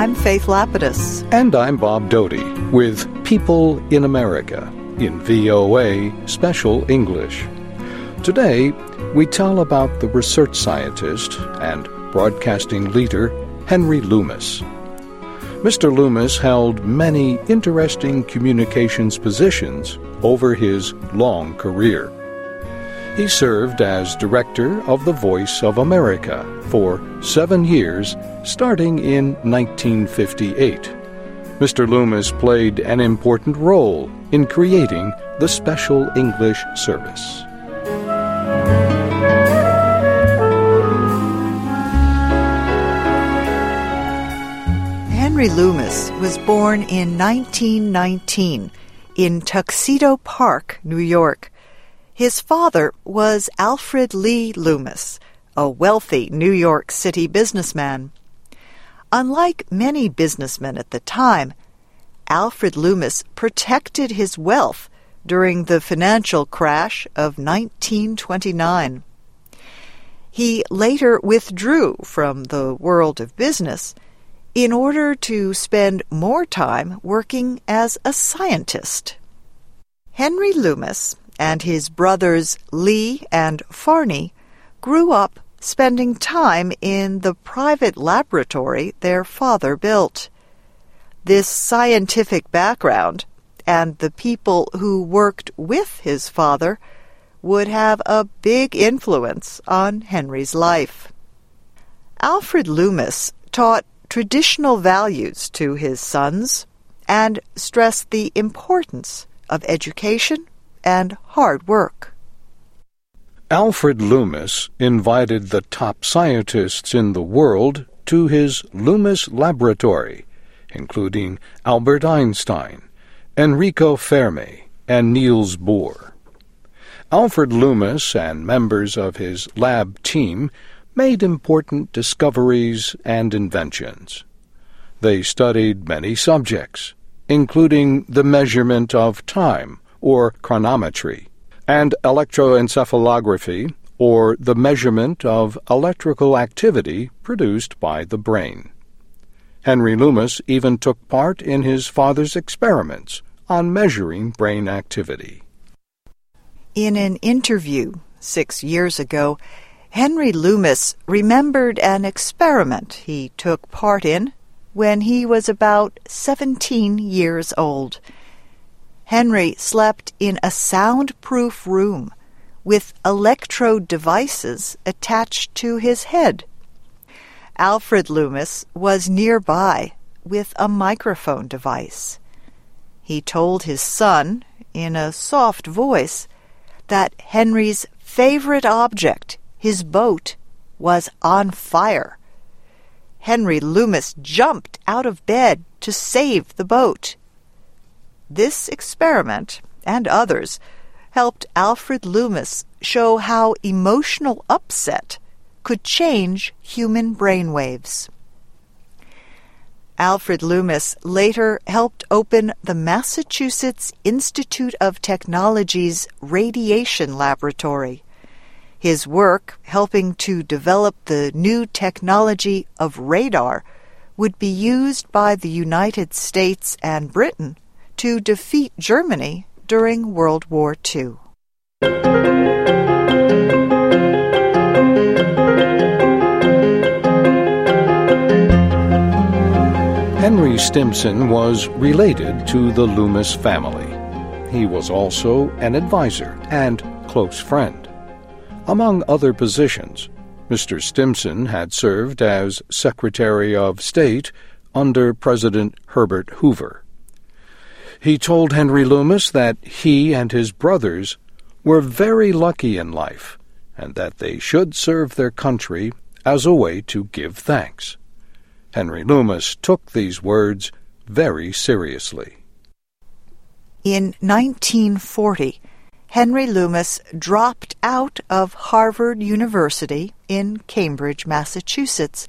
I'm Faith Lapidus. And I'm Bob Doughty with People in America in VOA Special English. Today, we tell about the research scientist and broadcasting leader Henry Loomis. Mr. Loomis held many interesting communications positions over his long career. He served as director of the Voice of America for seven years, starting in 1958. Mr. Loomis played an important role in creating the Special English Service. Henry Loomis was born in 1919 in Tuxedo Park, New York. His father was Alfred Lee Loomis, a wealthy New York City businessman. Unlike many businessmen at the time, Alfred Loomis protected his wealth during the financial crash of 1929. He later withdrew from the world of business in order to spend more time working as a scientist. Henry Loomis and his brothers Lee and Farney grew up spending time in the private laboratory their father built. This scientific background and the people who worked with his father would have a big influence on Henry's life. Alfred Loomis taught traditional values to his sons and stressed the importance of education and hard work. Alfred Loomis invited the top scientists in the world to his Loomis Laboratory, including Albert Einstein, Enrico Fermi, and Niels Bohr. Alfred Loomis and members of his lab team made important discoveries and inventions. They studied many subjects, including the measurement of time, or chronometry, and electroencephalography, or the measurement of electrical activity produced by the brain. Henry Loomis even took part in his father's experiments on measuring brain activity. In an interview six years ago, Henry Loomis remembered an experiment he took part in when he was about 17 years old. Henry slept in a soundproof room with electrode devices attached to his head. Alfred Loomis was nearby with a microphone device. He told his son, in a soft voice, that Henry's favorite object his boat was on fire. Henry Loomis jumped out of bed to save the boat. This experiment, and others, helped Alfred Loomis show how emotional upset could change human brainwaves. Alfred Loomis later helped open the Massachusetts Institute of Technology's Radiation Laboratory his work, helping to develop the new technology of radar, would be used by the United States and Britain to defeat Germany during World War II. Henry Stimson was related to the Loomis family. He was also an advisor and close friend. Among other positions, Mr. Stimson had served as Secretary of State under President Herbert Hoover. He told Henry Loomis that he and his brothers were very lucky in life and that they should serve their country as a way to give thanks. Henry Loomis took these words very seriously. In 1940, Henry Loomis dropped out of Harvard University in Cambridge, Massachusetts,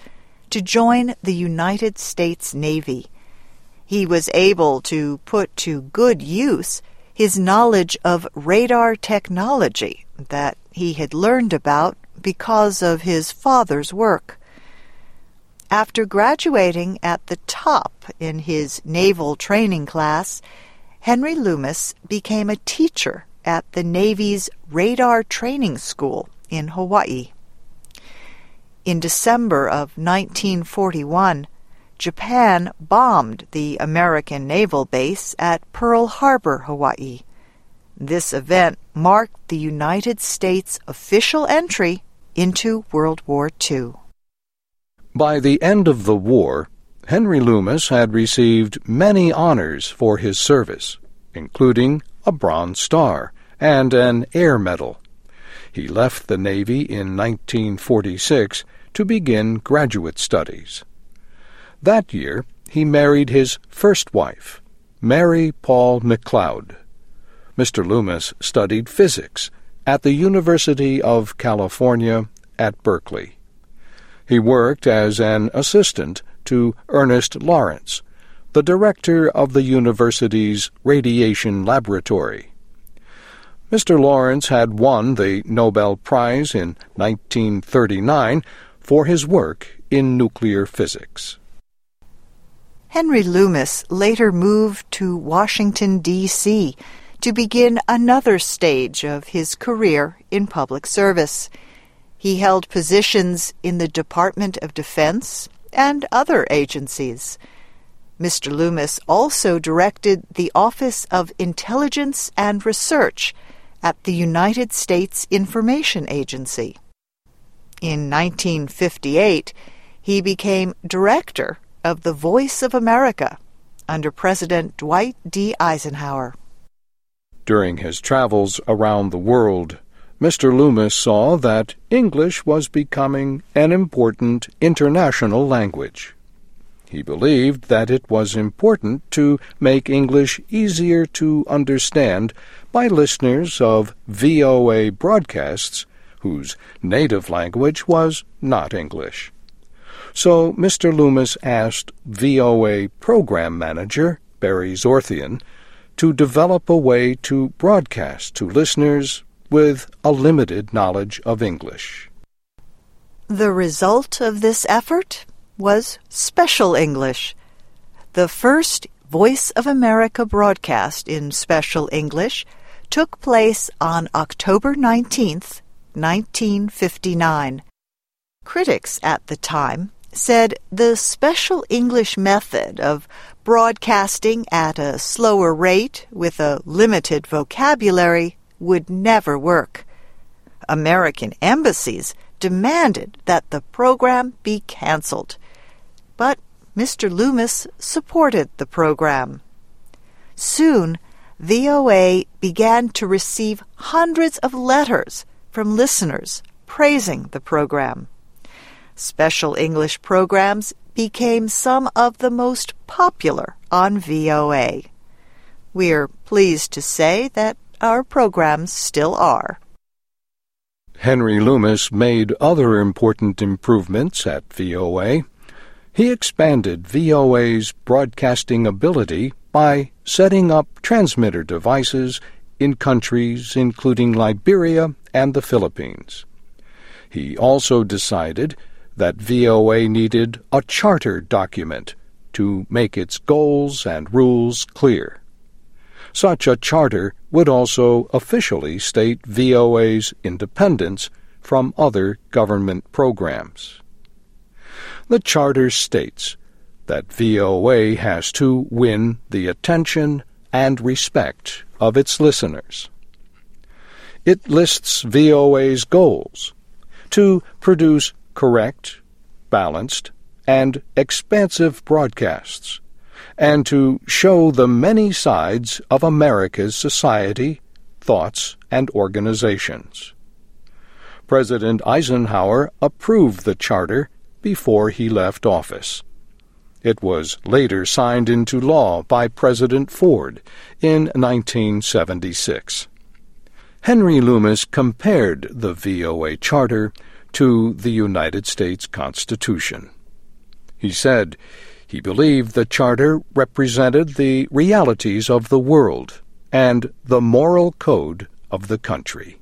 to join the United States Navy. He was able to put to good use his knowledge of radar technology that he had learned about because of his father's work. After graduating at the top in his naval training class, Henry Loomis became a teacher at the Navy's Radar Training School in Hawaii. In December of 1941, Japan bombed the American naval base at Pearl Harbor, Hawaii. This event marked the United States' official entry into World War II. By the end of the war, Henry Loomis had received many honors for his service, including a Bronze Star and an Air Medal. He left the Navy in 1946 to begin graduate studies. That year, he married his first wife, Mary Paul McLeod. Mr. Loomis studied physics at the University of California at Berkeley. He worked as an assistant to Ernest Lawrence, the director of the university's radiation laboratory. Mr. Lawrence had won the Nobel Prize in 1939 for his work in nuclear physics. Henry Loomis later moved to Washington, D.C. to begin another stage of his career in public service. He held positions in the Department of Defense and other agencies. Mr. Loomis also directed the Office of Intelligence and Research at the United States Information Agency. In 1958, he became director of the Voice of America under President Dwight D. Eisenhower. During his travels around the world, Mr. Loomis saw that English was becoming an important international language. He believed that it was important to make English easier to understand by listeners of VOA broadcasts whose native language was not English. So Mr. Loomis asked VOA program manager Barry Zorthian to develop a way to broadcast to listeners with a limited knowledge of English. The result of this effort was Special English, the first Voice of America broadcast in Special English took place on October 19th, 1959. Critics at the time said the Special English method of broadcasting at a slower rate with a limited vocabulary would never work. American embassies demanded that the program be canceled. But Mr. Loomis supported the program. Soon, VOA began to receive hundreds of letters from listeners praising the program. Special English programs became some of the most popular on VOA. We're pleased to say that our programs still are. Henry Loomis made other important improvements at VOA. He expanded VOA's broadcasting ability by setting up transmitter devices in countries including Liberia and the Philippines. He also decided that VOA needed a charter document to make its goals and rules clear. Such a charter would also officially state VOA's independence from other government programs. The charter states that VOA has to win the attention and respect of its listeners. It lists VOA's goals to produce correct, balanced, and expansive broadcasts and to show the many sides of America's society, thoughts, and organizations. President Eisenhower approved the charter before he left office. It was later signed into law by President Ford in 1976. Henry Loomis compared the VOA Charter to the United States Constitution. He said, he believed the Charter represented the realities of the world and the moral code of the country.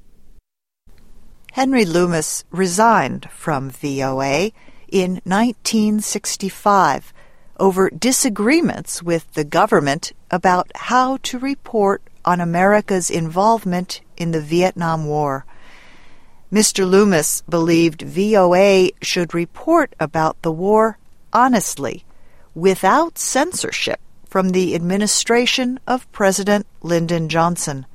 Henry Loomis resigned from VOA in 1965 over disagreements with the government about how to report on America's involvement in the Vietnam War. Mr. Loomis believed VOA should report about the war honestly, without censorship from the administration of President Lyndon Johnson.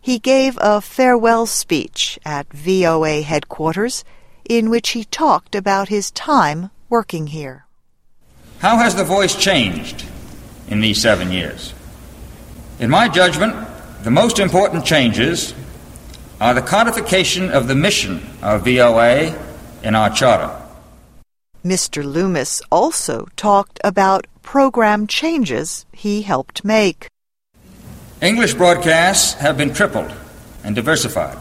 He gave a farewell speech at VOA headquarters in which he talked about his time working here. How has the voice changed in these seven years? In my judgment, the most important changes are the codification of the mission of VOA in our charter. Mr. Loomis also talked about program changes he helped make. English broadcasts have been tripled and diversified.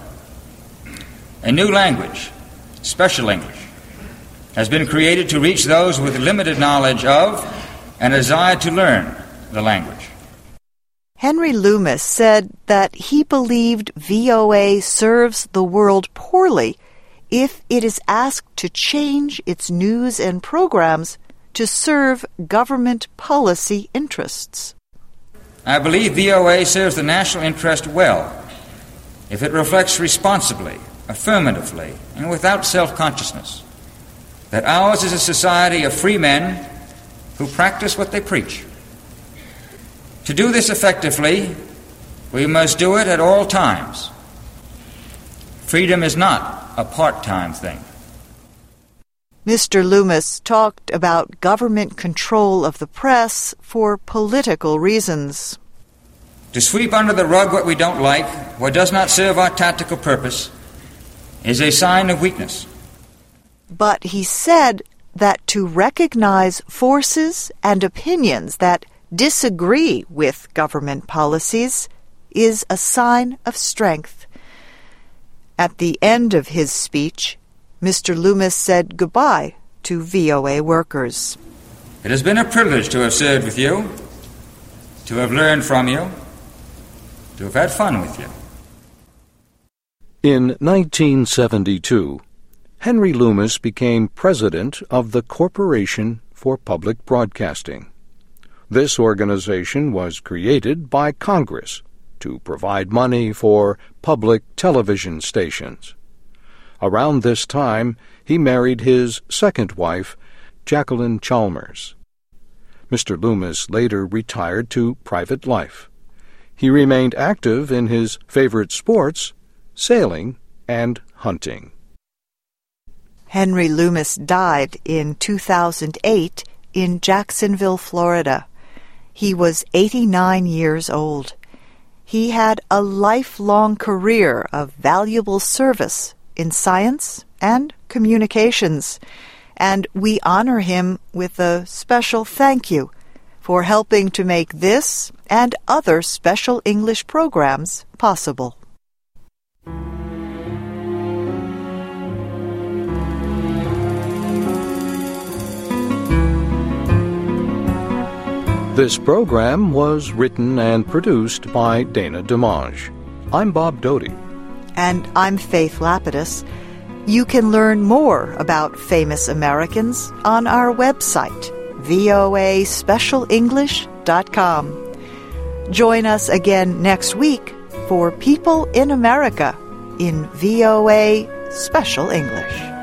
A new language, special English, has been created to reach those with limited knowledge of and a desire to learn the language. Henry Loomis said that he believed VOA serves the world poorly if it is asked to change its news and programs to serve government policy interests. I believe VOA serves the national interest well if it reflects responsibly, affirmatively, and without self consciousness that ours is a society of free men who practice what they preach. To do this effectively, we must do it at all times. Freedom is not a part time thing. Mr. Loomis talked about government control of the press for political reasons. To sweep under the rug what we don't like, what does not serve our tactical purpose, is a sign of weakness. But he said that to recognize forces and opinions that disagree with government policies is a sign of strength. At the end of his speech, Mr. Loomis said goodbye to VOA workers. It has been a privilege to have served with you, to have learned from you, to have had fun with you. In 1972, Henry Loomis became president of the Corporation for Public Broadcasting. This organization was created by Congress to provide money for public television stations. Around this time, he married his second wife, Jacqueline Chalmers. Mr. Loomis later retired to private life. He remained active in his favorite sports, sailing and hunting. Henry Loomis died in 2008 in Jacksonville, Florida. He was 89 years old. He had a lifelong career of valuable service in science and communications, and we honor him with a special thank you for helping to make this and other special English programs possible. This program was written and produced by Dana DeMange. I'm Bob Doughty. And I'm Faith Lapidus. You can learn more about famous Americans on our website, voaspecialenglish.com. Join us again next week for People in America in VOA Special English.